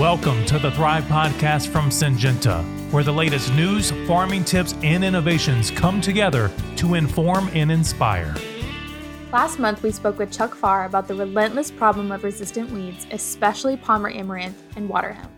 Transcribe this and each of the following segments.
Welcome to the Thrive Podcast from Syngenta, where the latest news, farming tips, and innovations come together to inform and inspire. Last month, we spoke with Chuck Farr about the relentless problem of resistant weeds, especially Palmer amaranth and water hemp.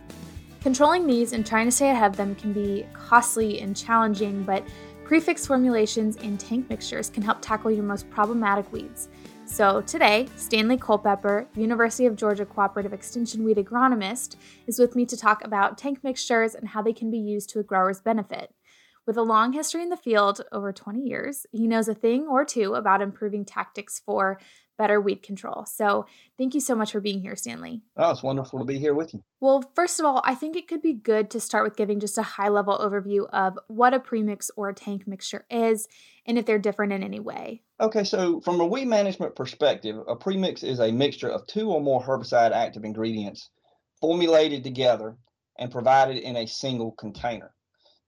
Controlling these and trying to stay ahead of them can be costly and challenging, but premix formulations and tank mixtures can help tackle your most problematic weeds. So today, Stanley Culpepper, University of Georgia Cooperative Extension Weed Agronomist, is with me to talk about tank mixtures and how they can be used to a grower's benefit. With a long history in the field, over 20 years, he knows a thing or two about improving tactics for better weed control. So, thank you so much for being here, Stanley. Oh, it's wonderful to be here with you. Well, first of all, I think it could be good to start with giving just a high level overview of what a premix or a tank mixture is and if they're different in any way. Okay, so from a weed management perspective, a premix is a mixture of two or more herbicide active ingredients formulated together and provided in a single container.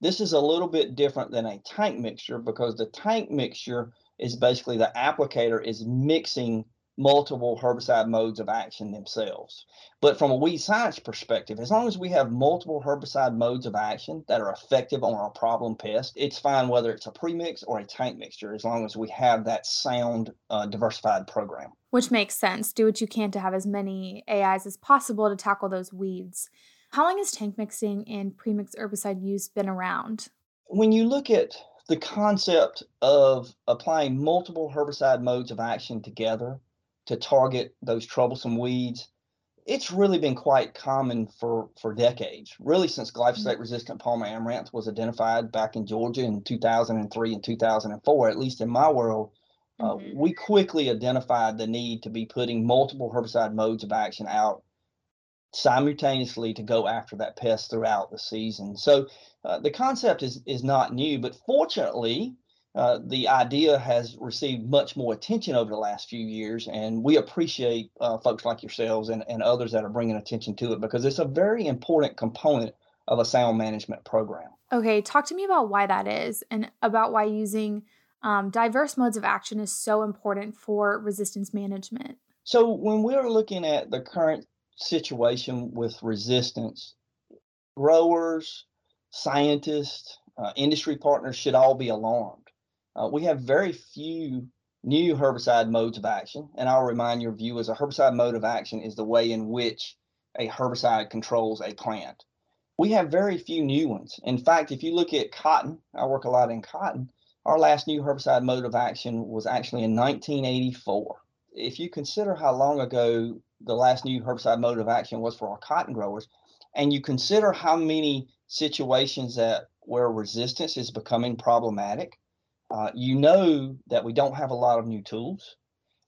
This is a little bit different than a tank mixture because the tank mixture is basically the applicator is mixing multiple herbicide modes of action themselves. But from a weed science perspective, as long as we have multiple herbicide modes of action that are effective on our problem pest, it's fine whether it's a premix or a tank mixture, as long as we have that sound uh, diversified program. Which makes sense. Do what you can to have as many AIs as possible to tackle those weeds. How long has tank mixing and premix herbicide use been around? When you look at the concept of applying multiple herbicide modes of action together to target those troublesome weeds, it's really been quite common for, for decades, really since glyphosate resistant Palmer amaranth was identified back in Georgia in 2003 and 2004, at least in my world. Uh, mm-hmm. we quickly identified the need to be putting multiple herbicide modes of action out simultaneously to go after that pest throughout the season. So uh, the concept is is not new, but fortunately, uh, the idea has received much more attention over the last few years, and we appreciate uh, folks like yourselves and, and others that are bringing attention to it because it's a very important component of a sound management program. Okay, talk to me about why that is and about why using um, diverse modes of action is so important for resistance management. So, when we're looking at the current situation with resistance, growers, scientists, uh, industry partners should all be alarmed. Uh, we have very few new herbicide modes of action, and I'll remind your viewers a herbicide mode of action is the way in which a herbicide controls a plant. We have very few new ones. In fact, if you look at cotton, I work a lot in cotton, our last new herbicide mode of action was actually in 1984. If you consider how long ago the last new herbicide mode of action was for our cotton growers, and you consider how many situations that where resistance is becoming problematic, uh, you know that we don't have a lot of new tools,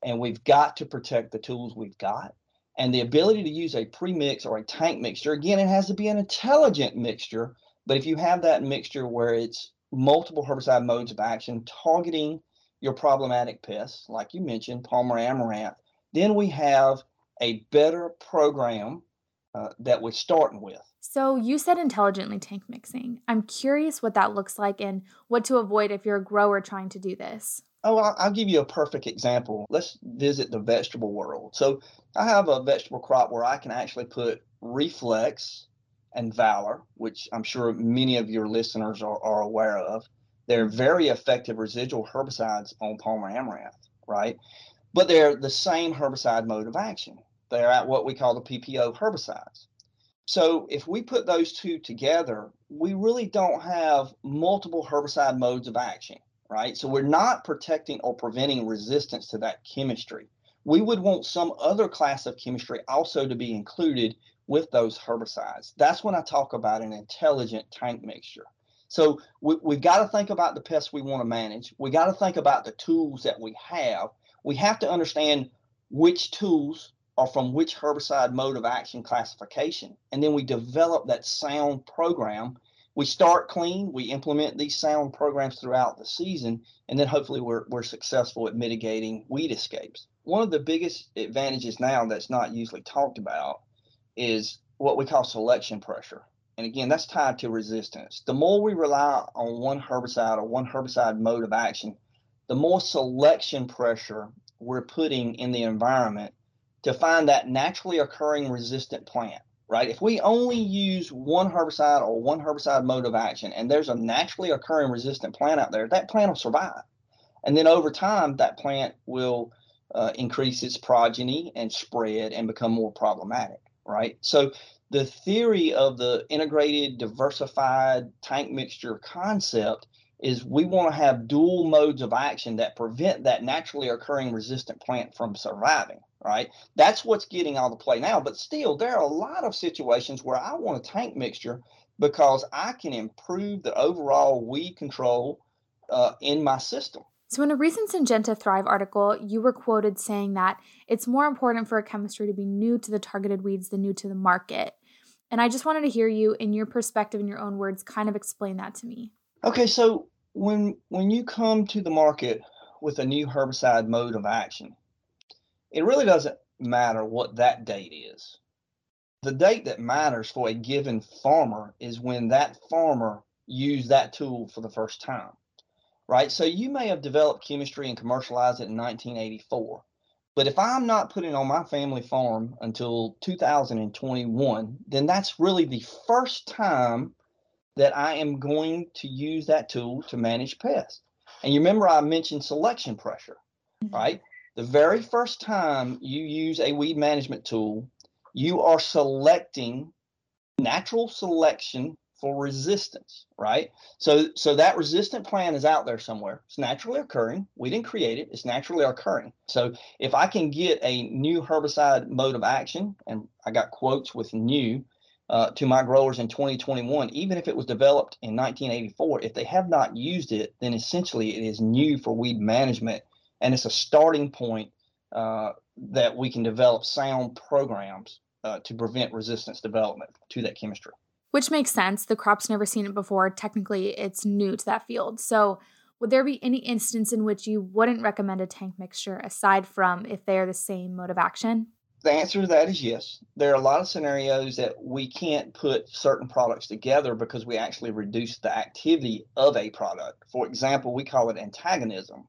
and we've got to protect the tools we've got. And the ability to use a premix or a tank mixture, again, it has to be an intelligent mixture. But if you have that mixture where it's multiple herbicide modes of action targeting your problematic pests, like you mentioned, Palmer amaranth, then we have a better program uh, that we're starting with. So, you said intelligently tank mixing. I'm curious what that looks like and what to avoid if you're a grower trying to do this. Oh, I'll give you a perfect example. Let's visit the vegetable world. So, I have a vegetable crop where I can actually put Reflex and Valor, which I'm sure many of your listeners are, are aware of. They're very effective residual herbicides on Palmer amaranth, right? But they're the same herbicide mode of action. They're at what we call the PPO herbicides. So if we put those two together, we really don't have multiple herbicide modes of action, right? So we're not protecting or preventing resistance to that chemistry. We would want some other class of chemistry also to be included with those herbicides. That's when I talk about an intelligent tank mixture. So we, we've got to think about the pests we want to manage. We got to think about the tools that we have. We have to understand which tools are from which herbicide mode of action classification. And then we develop that sound program. We start clean, we implement these sound programs throughout the season, and then hopefully we're, we're successful at mitigating weed escapes. One of the biggest advantages now that's not usually talked about is what we call selection pressure. And again, that's tied to resistance. The more we rely on one herbicide or one herbicide mode of action, the more selection pressure we're putting in the environment to find that naturally occurring resistant plant, right? If we only use one herbicide or one herbicide mode of action and there's a naturally occurring resistant plant out there, that plant will survive. And then over time, that plant will uh, increase its progeny and spread and become more problematic, right? So the theory of the integrated, diversified tank mixture concept is we want to have dual modes of action that prevent that naturally occurring resistant plant from surviving right that's what's getting all the play now but still there are a lot of situations where i want a tank mixture because i can improve the overall weed control uh, in my system so, in a recent Syngenta Thrive article, you were quoted saying that it's more important for a chemistry to be new to the targeted weeds than new to the market. And I just wanted to hear you, in your perspective, in your own words, kind of explain that to me. Okay, so when when you come to the market with a new herbicide mode of action, it really doesn't matter what that date is. The date that matters for a given farmer is when that farmer used that tool for the first time, right? So you may have developed chemistry and commercialized it in 1984. But if I'm not putting on my family farm until 2021, then that's really the first time that I am going to use that tool to manage pests. And you remember I mentioned selection pressure, mm-hmm. right? The very first time you use a weed management tool, you are selecting natural selection for resistance, right? So so that resistant plant is out there somewhere. It's naturally occurring. We didn't create it. It's naturally occurring. So if I can get a new herbicide mode of action, and I got quotes with new uh, to my growers in 2021, even if it was developed in 1984, if they have not used it, then essentially it is new for weed management, and it's a starting point uh, that we can develop sound programs uh, to prevent resistance development to that chemistry. Which makes sense. The crop's never seen it before. Technically, it's new to that field. So, would there be any instance in which you wouldn't recommend a tank mixture aside from if they are the same mode of action? The answer to that is yes. There are a lot of scenarios that we can't put certain products together because we actually reduce the activity of a product. For example, we call it antagonism.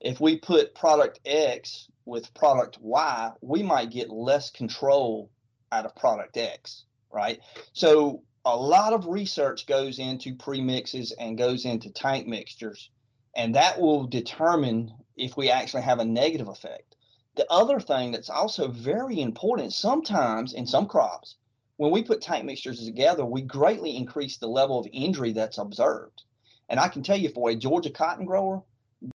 If we put product X with product Y, we might get less control out of product X, right? So a lot of research goes into premixes and goes into tank mixtures, and that will determine if we actually have a negative effect. The other thing that's also very important, sometimes in some crops, when we put tank mixtures together, we greatly increase the level of injury that's observed. And I can tell you for a Georgia cotton grower,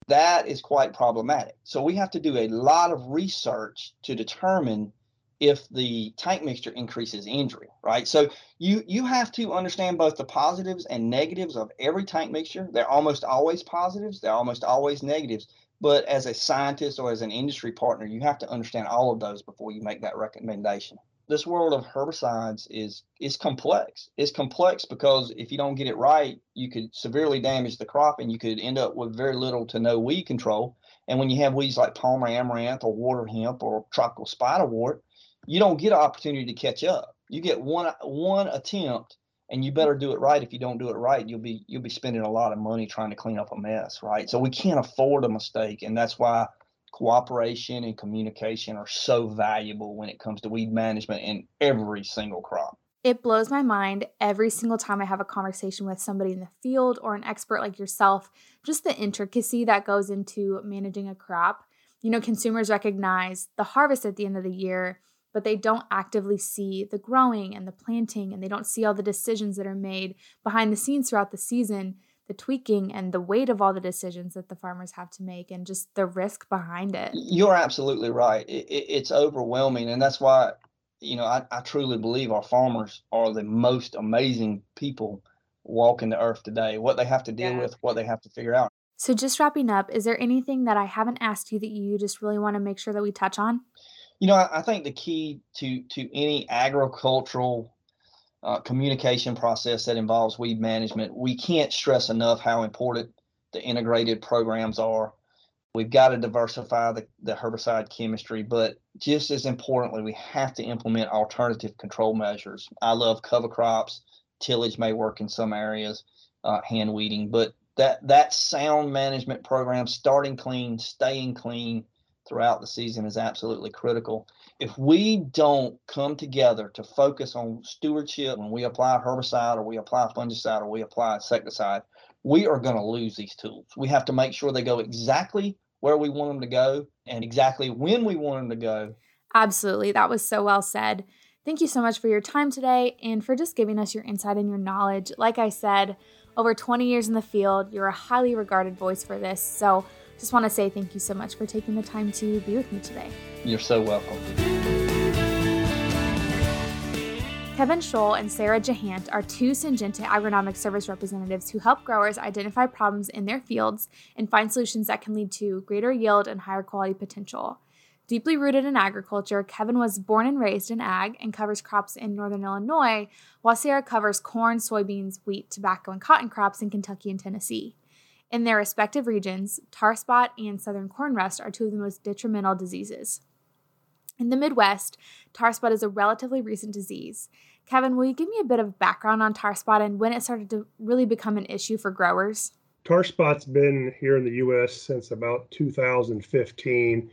that is quite problematic. So we have to do a lot of research to determine if the tank mixture increases injury, right? So you you have to understand both the positives and negatives of every tank mixture. They're almost always positives, they're almost always negatives. But as a scientist or as an industry partner, you have to understand all of those before you make that recommendation. This world of herbicides is is complex. It's complex because if you don't get it right, you could severely damage the crop and you could end up with very little to no weed control. And when you have weeds like Palmer amaranth or water hemp or tropical spiderwort, you don't get an opportunity to catch up. You get one one attempt, and you better do it right. If you don't do it right, you'll be you'll be spending a lot of money trying to clean up a mess, right? So we can't afford a mistake, and that's why cooperation and communication are so valuable when it comes to weed management in every single crop. It blows my mind every single time I have a conversation with somebody in the field or an expert like yourself, just the intricacy that goes into managing a crop. You know, consumers recognize the harvest at the end of the year, but they don't actively see the growing and the planting, and they don't see all the decisions that are made behind the scenes throughout the season, the tweaking and the weight of all the decisions that the farmers have to make, and just the risk behind it. You're absolutely right. It, it, it's overwhelming, and that's why you know I, I truly believe our farmers are the most amazing people walking the earth today. What they have to deal yeah. with, what they have to figure out. So, just wrapping up, is there anything that I haven't asked you that you just really want to make sure that we touch on? You know, I, I think the key to to any agricultural uh, communication process that involves weed management, we can't stress enough how important the integrated programs are. We've got to diversify the, the herbicide chemistry, but just as importantly, we have to implement alternative control measures. I love cover crops. Tillage may work in some areas, uh, hand weeding, but that that sound management program, starting clean, staying clean, throughout the season is absolutely critical. If we don't come together to focus on stewardship when we apply herbicide or we apply fungicide or we apply insecticide, we are going to lose these tools. We have to make sure they go exactly where we want them to go and exactly when we want them to go. Absolutely. That was so well said. Thank you so much for your time today and for just giving us your insight and your knowledge. Like I said, over 20 years in the field, you're a highly regarded voice for this. So just want to say thank you so much for taking the time to be with me today. You're so welcome. Kevin Scholl and Sarah Gehant are two Syngenta agronomic service representatives who help growers identify problems in their fields and find solutions that can lead to greater yield and higher quality potential. Deeply rooted in agriculture, Kevin was born and raised in ag and covers crops in northern Illinois, while Sarah covers corn, soybeans, wheat, tobacco, and cotton crops in Kentucky and Tennessee. In their respective regions, tar spot and southern corn rust are two of the most detrimental diseases. In the Midwest, tar spot is a relatively recent disease. Kevin, will you give me a bit of background on tar spot and when it started to really become an issue for growers? Tar spot's been here in the U.S. since about 2015.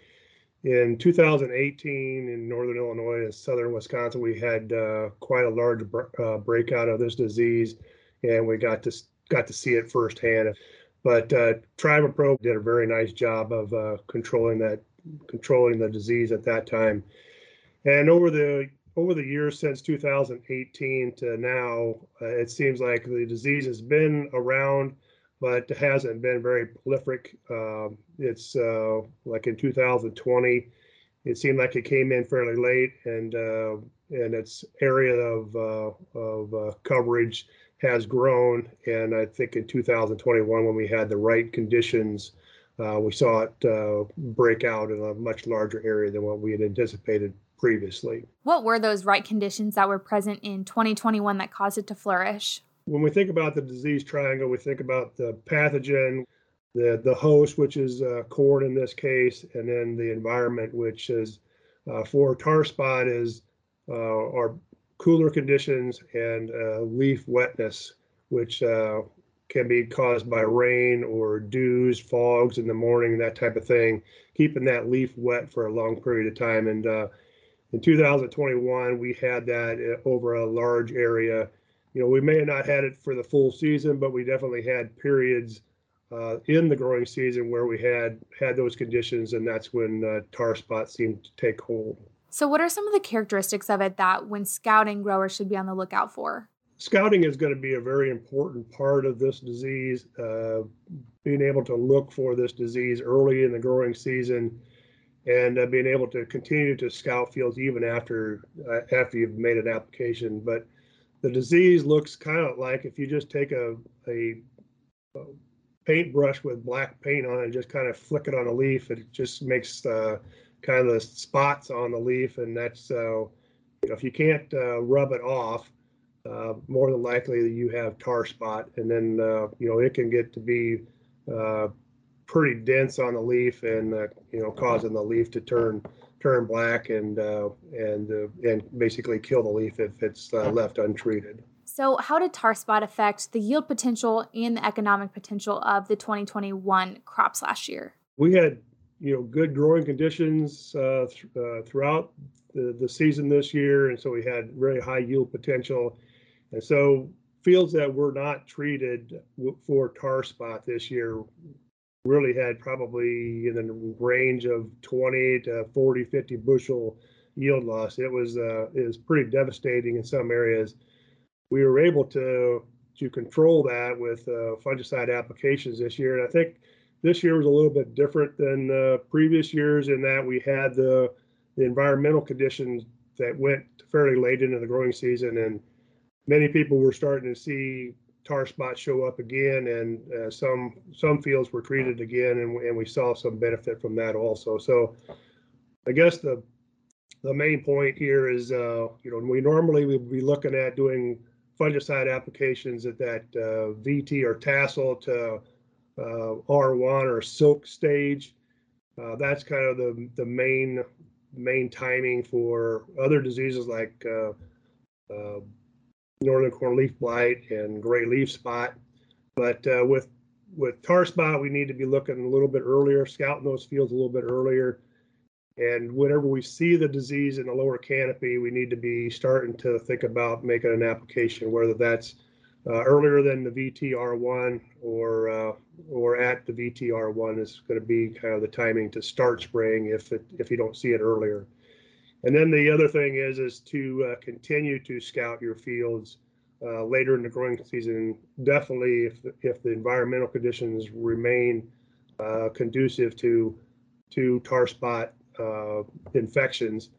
In 2018, in northern Illinois and southern Wisconsin, we had uh, quite a large uh, breakout of this disease, and we got to got to see it firsthand. But uh, Pro did a very nice job of uh, controlling that, controlling the disease at that time. And over the over the years since 2018 to now, uh, it seems like the disease has been around, but hasn't been very prolific. Um, it's uh, like in 2020, it seemed like it came in fairly late, and uh, and its area of uh, of uh, coverage has grown. And I think in 2021, when we had the right conditions, uh, we saw it uh, break out in a much larger area than what we had anticipated previously. What were those right conditions that were present in 2021 that caused it to flourish? When we think about the disease triangle, we think about the pathogen, the, the host, which is uh, corn in this case, and then the environment, which is uh, for tar spot is uh, our cooler conditions and uh, leaf wetness, which uh, can be caused by rain or dews, fogs in the morning, that type of thing, keeping that leaf wet for a long period of time. And uh, in 2021, we had that uh, over a large area. You know, we may have not had it for the full season, but we definitely had periods uh, in the growing season where we had had those conditions, and that's when uh, tar spot seemed to take hold. So, what are some of the characteristics of it that when scouting growers should be on the lookout for? Scouting is going to be a very important part of this disease. Uh, being able to look for this disease early in the growing season and uh, being able to continue to scout fields even after uh, after you've made an application. But the disease looks kind of like if you just take a, a, a paintbrush with black paint on it and just kind of flick it on a leaf, it just makes uh, kind of the spots on the leaf, and that's uh, you know if you can't uh, rub it off, uh, more than likely you have tar spot, and then uh, you know it can get to be uh, pretty dense on the leaf, and uh, you know causing the leaf to turn turn black and and and basically kill the leaf if it's left untreated. So, how did tar spot affect the yield potential and the economic potential of the 2021 crops last year? We had you know good growing conditions uh, th- uh, throughout the, the season this year, and so we had very high yield potential. And so fields that were not treated for tar spot this year really had probably in the range of 20 to 40, 50 bushel yield loss. It was uh, it was pretty devastating in some areas. We were able to to control that with uh, fungicide applications this year, and I think this year was a little bit different than uh, previous years in that we had the, the environmental conditions that went fairly late into the growing season, and many people were starting to see tar spots show up again, and uh, some some fields were treated again, and, and we saw some benefit from that also. So, I guess the the main point here is, uh, you know, we normally would be looking at doing fungicide applications at that uh, VT or tassel to R1 or silk stage. Uh, that's kind of the the main main timing for other diseases like uh, uh, northern corn leaf blight and gray leaf spot. But uh, with with tar spot, we need to be looking a little bit earlier, scouting those fields a little bit earlier. And whenever we see the disease in the lower canopy, we need to be starting to think about making an application, whether that's uh, earlier than the VTR1 or uh, or at the VTR1 is going to be kind of the timing to start spraying if it, if you don't see it earlier. And then the other thing is is to uh, continue to scout your fields uh, later in the growing season. Definitely, if if the environmental conditions remain uh, conducive to to tar spot uh, infections,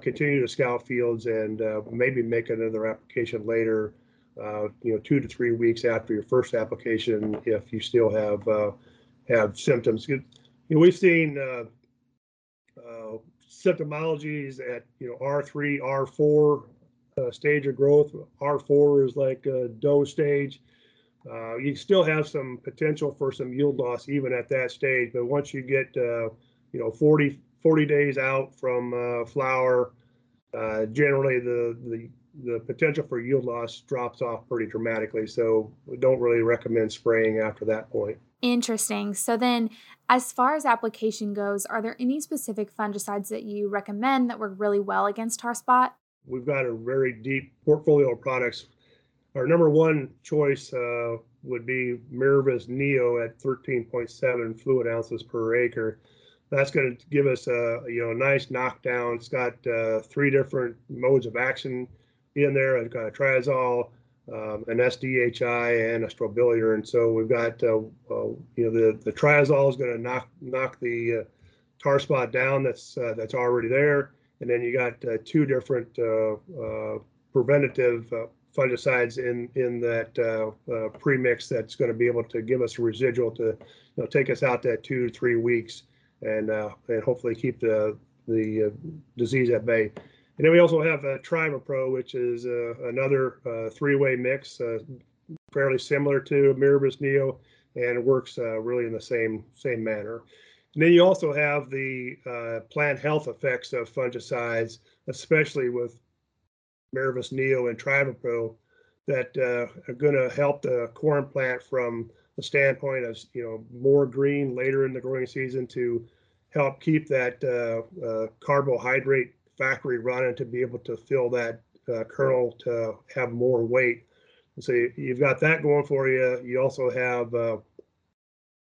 continue to scout fields and maybe make another application later uh, you know, two to three weeks after your first application if you still have uh, have symptoms. You know, we've seen uh, uh symptomologies at you know R3, R4 uh, stage of growth. R4 is like a dough stage. Uh, you still have some potential for some yield loss even at that stage, but once you get you know 40 40 days out from flower, generally the the the potential for yield loss drops off pretty dramatically. So we don't really recommend spraying after that point. Interesting. So then, as far as application goes, are there any specific fungicides that you recommend that work really well against tar spot? We've got a very deep portfolio of products. Our number one choice uh, would be Miravis Neo at 13.7 fluid ounces per acre. That's going to give us a you know nice knockdown. It's got uh, three different modes of action in there. I've got a triazole, um, an SDHI, and a strobilurin. So we've got, uh, uh, you know, the the triazole is going to knock knock the uh, tar spot down that's uh, that's already there, and then you got uh, two different uh, preventative fungicides in in that premix that's going to be able to give us a residual to, you know, take us out that two three weeks, and and hopefully keep the the disease at bay. And then we also have a Trivapro, which is uh, another uh, three-way mix, uh, fairly similar to Miravis Neo, and works uh, really in the same same manner. And then you also have the uh, plant health effects of fungicides, especially with Miravis Neo and Trivapro, that uh, are going to help the corn plant from the standpoint of you know more green later in the growing season to help keep that carbohydrate factory running to be able to fill that uh, kernel to have more weight. And so you, have got that going for you. You also have uh,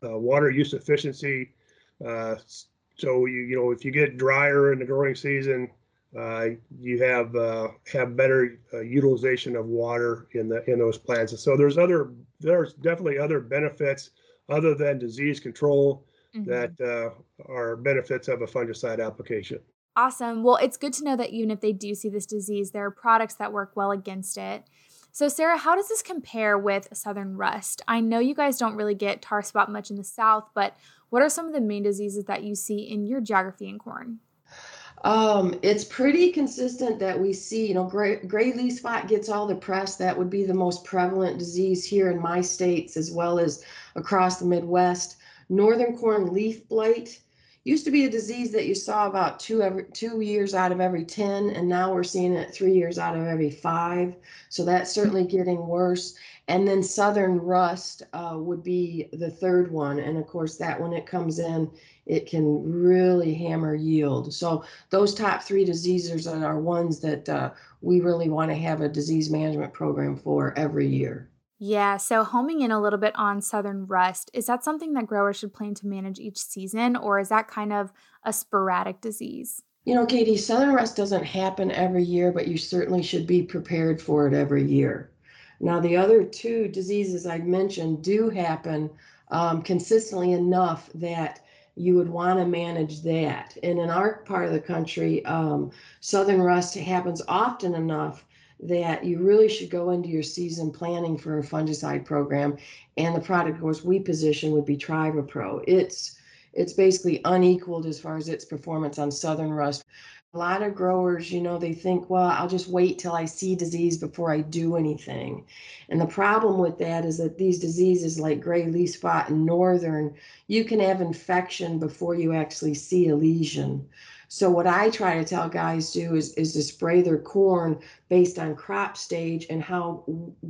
uh, water use efficiency. Uh, so you you know if you get drier in the growing season, uh, you have uh, have better utilization of water in the in those plants. And so there's other there's definitely other benefits other than disease control mm-hmm. that are benefits of a fungicide application. Awesome. Well, it's good to know that even if they do see this disease, there are products that work well against it. So, Sarah, how does this compare with southern rust? I know you guys don't really get tar spot much in the south, but what are some of the main diseases that you see in your geography in corn? Um, it's pretty consistent that we see, you know, gray, gray leaf spot gets all the press. That would be the most prevalent disease here in my states as well as across the Midwest. Northern corn leaf blight used to be a disease that you saw about two every two years out of every 10 and now we're seeing it three years out of every five. So that's certainly getting worse. And then southern rust uh, would be the third one. And of course that when it comes in it can really hammer yield. So those top three diseases are ones that uh, we really want to have a disease management program for every year yeah, so homing in a little bit on southern rust, is that something that growers should plan to manage each season, or is that kind of a sporadic disease? You know, Kaity, southern rust doesn't happen every year, but you certainly should be prepared for it every year. Now, the other two diseases I mentioned do happen um, consistently enough that you would want to manage that. And in our part of the country, um, southern rust happens often enough that you really should go into your season planning for a fungicide program. And the product, of course, we position would be Trivapro. It's it's basically unequaled as far as its performance on southern rust. A lot of growers, you know, they think, well, I'll just wait till I see disease before I do anything. And the problem with that is that these diseases like gray leaf spot and northern, you can have infection before you actually see a lesion. So what I try to tell guys do is, is to spray their corn based on crop stage and how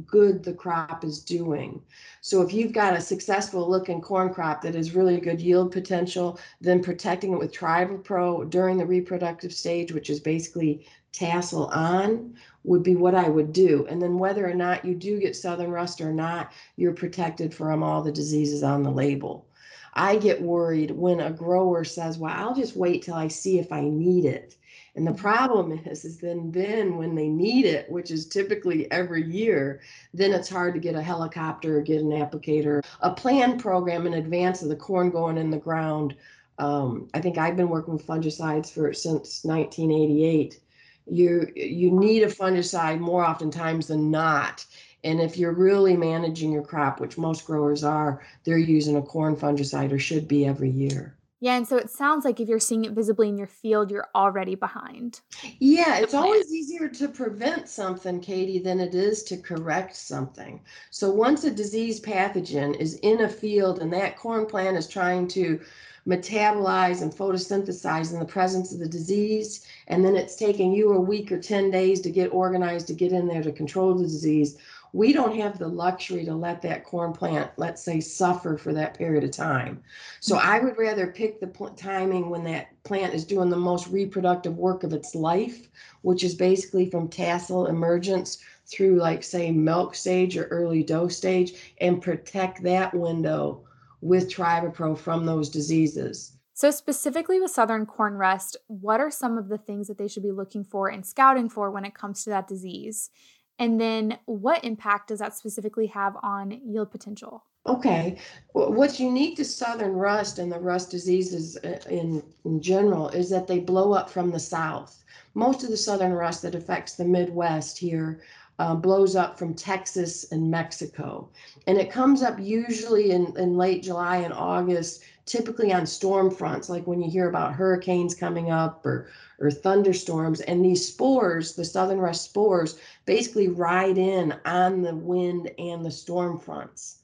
good the crop is doing. So if you've got a successful looking corn crop that has really good yield potential, then protecting it with Trivapro during the reproductive stage, which is basically tassel on, would be what I would do. And then whether or not you do get southern rust or not, you're protected from all the diseases on the label. I get worried when a grower says, "Well, I'll just wait till I see if I need it." And the problem is, is then then when they need it, which is typically every year, then it's hard to get a helicopter or get an applicator. A plan program in advance of the corn going in the ground. Um, I think I've been working with fungicides for since 1988. You you need a fungicide more oftentimes than not and if you're really managing your crop, which most growers are, they're using a corn fungicide or should be every year. Yeah, and so it sounds like if you're seeing it visibly in your field, you're already behind. Yeah, it's always easier to prevent something, Kaity, than it is to correct something. So once a disease pathogen is in a field and that corn plant is trying to metabolize and photosynthesize in the presence of the disease, and then it's taking you a week or 10 days to get organized to get in there to control the disease we don't have the luxury to let that corn plant, let's say, suffer for that period of time. So I would rather pick the pl- timing when that plant is doing the most reproductive work of its life, which is basically from tassel emergence through, like, say, milk stage or early dough stage, and protect that window with Trivapro from those diseases. So, specifically with southern corn rust, what are some of the things that they should be looking for and scouting for when it comes to that disease? And then what impact does that specifically have on yield potential? Okay. What's unique to southern rust and the rust diseases uh, in, in general is that they blow up from the south. Most of the southern rust that affects the Midwest here uh, blows up from Texas and Mexico. And it comes up usually in, in late July and August typically on storm fronts, like when you hear about hurricanes coming up or, or thunderstorms. And these spores, the southern rust spores, basically ride in on the wind and the storm fronts.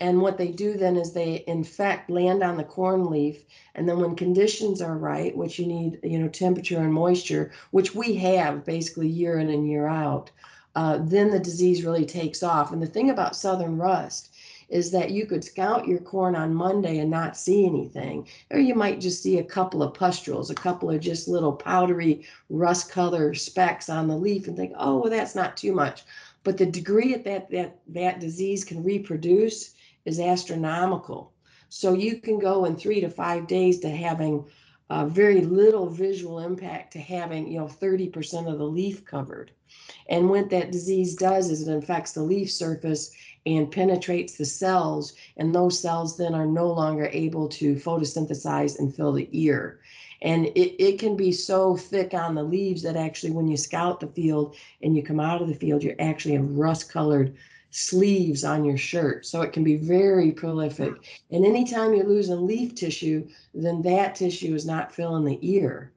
And what they do then is they infect, land on the corn leaf. And then when conditions are right, which you need, you know, temperature and moisture, which we have basically year in and year out, uh, then the disease really takes off. And the thing about southern rust is that you could scout your corn on Monday and not see anything, or you might just see a couple of pustules, a couple of just little powdery rust color specks on the leaf and think, oh, well, that's not too much. But the degree that that, that disease can reproduce is astronomical. So you can go in three to five days to having uh, very little visual impact to having, you know, 30% of the leaf covered. And what that disease does is it infects the leaf surface and penetrates the cells, and those cells then are no longer able to photosynthesize and fill the ear. And it, it can be so thick on the leaves that actually, when you scout the field and you come out of the field, you actually have rust colored sleeves on your shirt. So it can be very prolific. And anytime you're losing leaf tissue, then that tissue is not filling the ear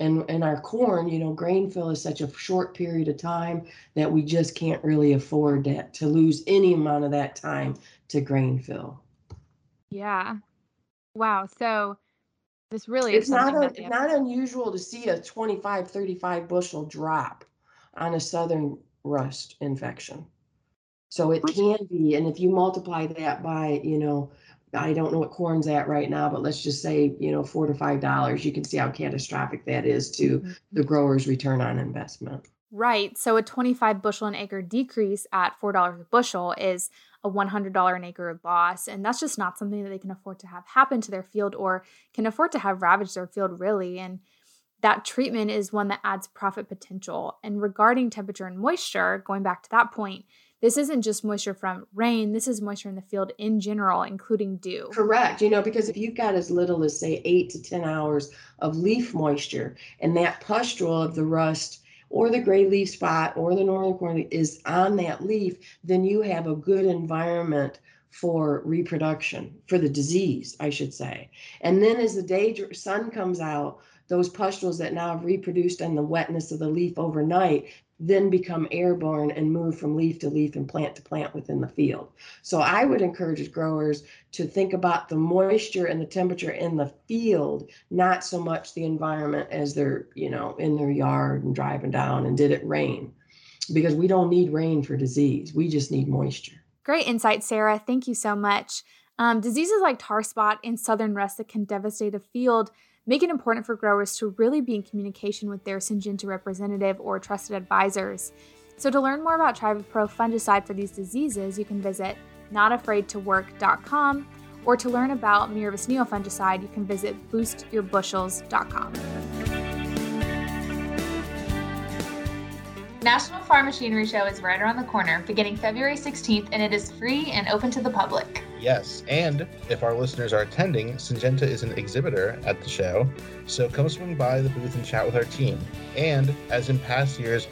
and and our corn you know grain fill is such a short period of time that we just can't really afford that to lose any amount of that time to grain fill. Yeah. Wow. So this really it's not a, not unusual to see a 25 35 bushel drop on a southern rust infection. So it can be and if you multiply that by you know I don't know what corn's at right now, but let's just say, you know, four to five dollars. You can see how catastrophic that is to mm-hmm. the grower's return on investment. Right. So a 25 bushel an acre decrease at $4 a bushel is a $100 an acre loss. And that's just not something that they can afford to have happen to their field or can afford to have ravage their field, really. And that treatment is one that adds profit potential. And regarding temperature and moisture, going back to that point, this isn't just moisture from rain, this is moisture in the field in general, including dew. Correct. You know, because if you've got as little as, say, eight to 10 hours of leaf moisture, and that pustule of the rust or the gray leaf spot or the northern corn is on that leaf, then you have a good environment for reproduction, for the disease, I should say. And then as the day sun comes out, those pustules that now have reproduced in the wetness of the leaf overnight, then become airborne and move from leaf to leaf and plant to plant within the field. So I would encourage growers to think about the moisture and the temperature in the field, not so much the environment as they're, you know, in their yard and driving down and did it rain. Because we don't need rain for disease. We just need moisture. Great insight, Sarah. Thank you so much. Um, diseases like tar spot and southern rust that can devastate a field make it important for growers to really be in communication with their Syngenta representative or trusted advisors. So, to learn more about Pro fungicide for these diseases, you can visit notafraidtowork.com, or to learn about Miravis Neo fungicide, you can visit boostyourbushels.com. National Farm Machinery Show is right around the corner, beginning February 16th, and it is free and open to the public. Yes, and if our listeners are attending, Syngenta is an exhibitor at the show, so come swing by the booth and chat with our team. And as in past years,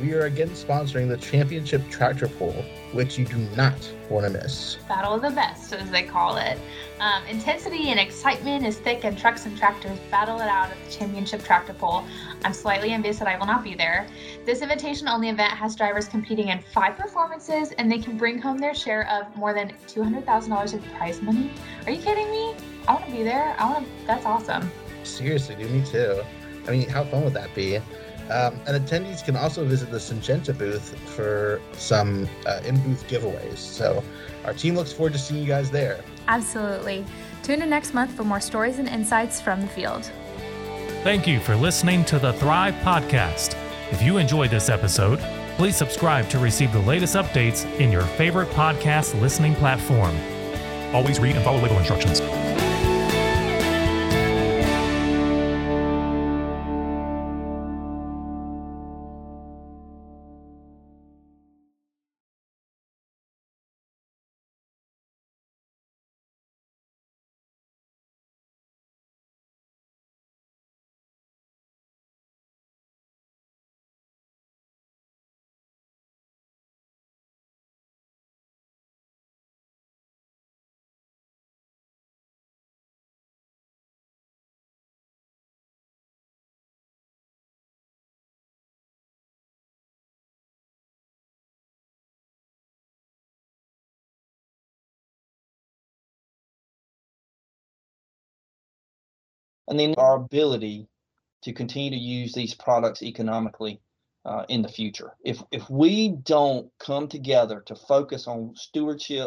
we are again sponsoring the Championship Tractor Pull, which you do not want to miss. Battle of the Best, as they call it. Um, intensity and excitement is thick, and trucks and tractors battle it out at the Championship Tractor Pull. I'm slightly envious that I will not be there. This invitation only event has drivers competing in five performances, and they can bring home their share of more than $200,000 in prize money. Are you kidding me? I want to be there. I want to. That's awesome. Seriously, do me too. I mean, how fun would that be? Um, and attendees can also visit the Syngenta booth for some uh, in booth giveaways. So our team looks forward to seeing you guys there. Absolutely. Tune in next month for more stories and insights from the field. Thank you for listening to the Thrive Podcast. If you enjoyed this episode, please subscribe to receive the latest updates in your favorite podcast listening platform. Always read and follow legal instructions. And then our ability to continue to use these products economically uh, in the future. If if we don't come together to focus on stewardship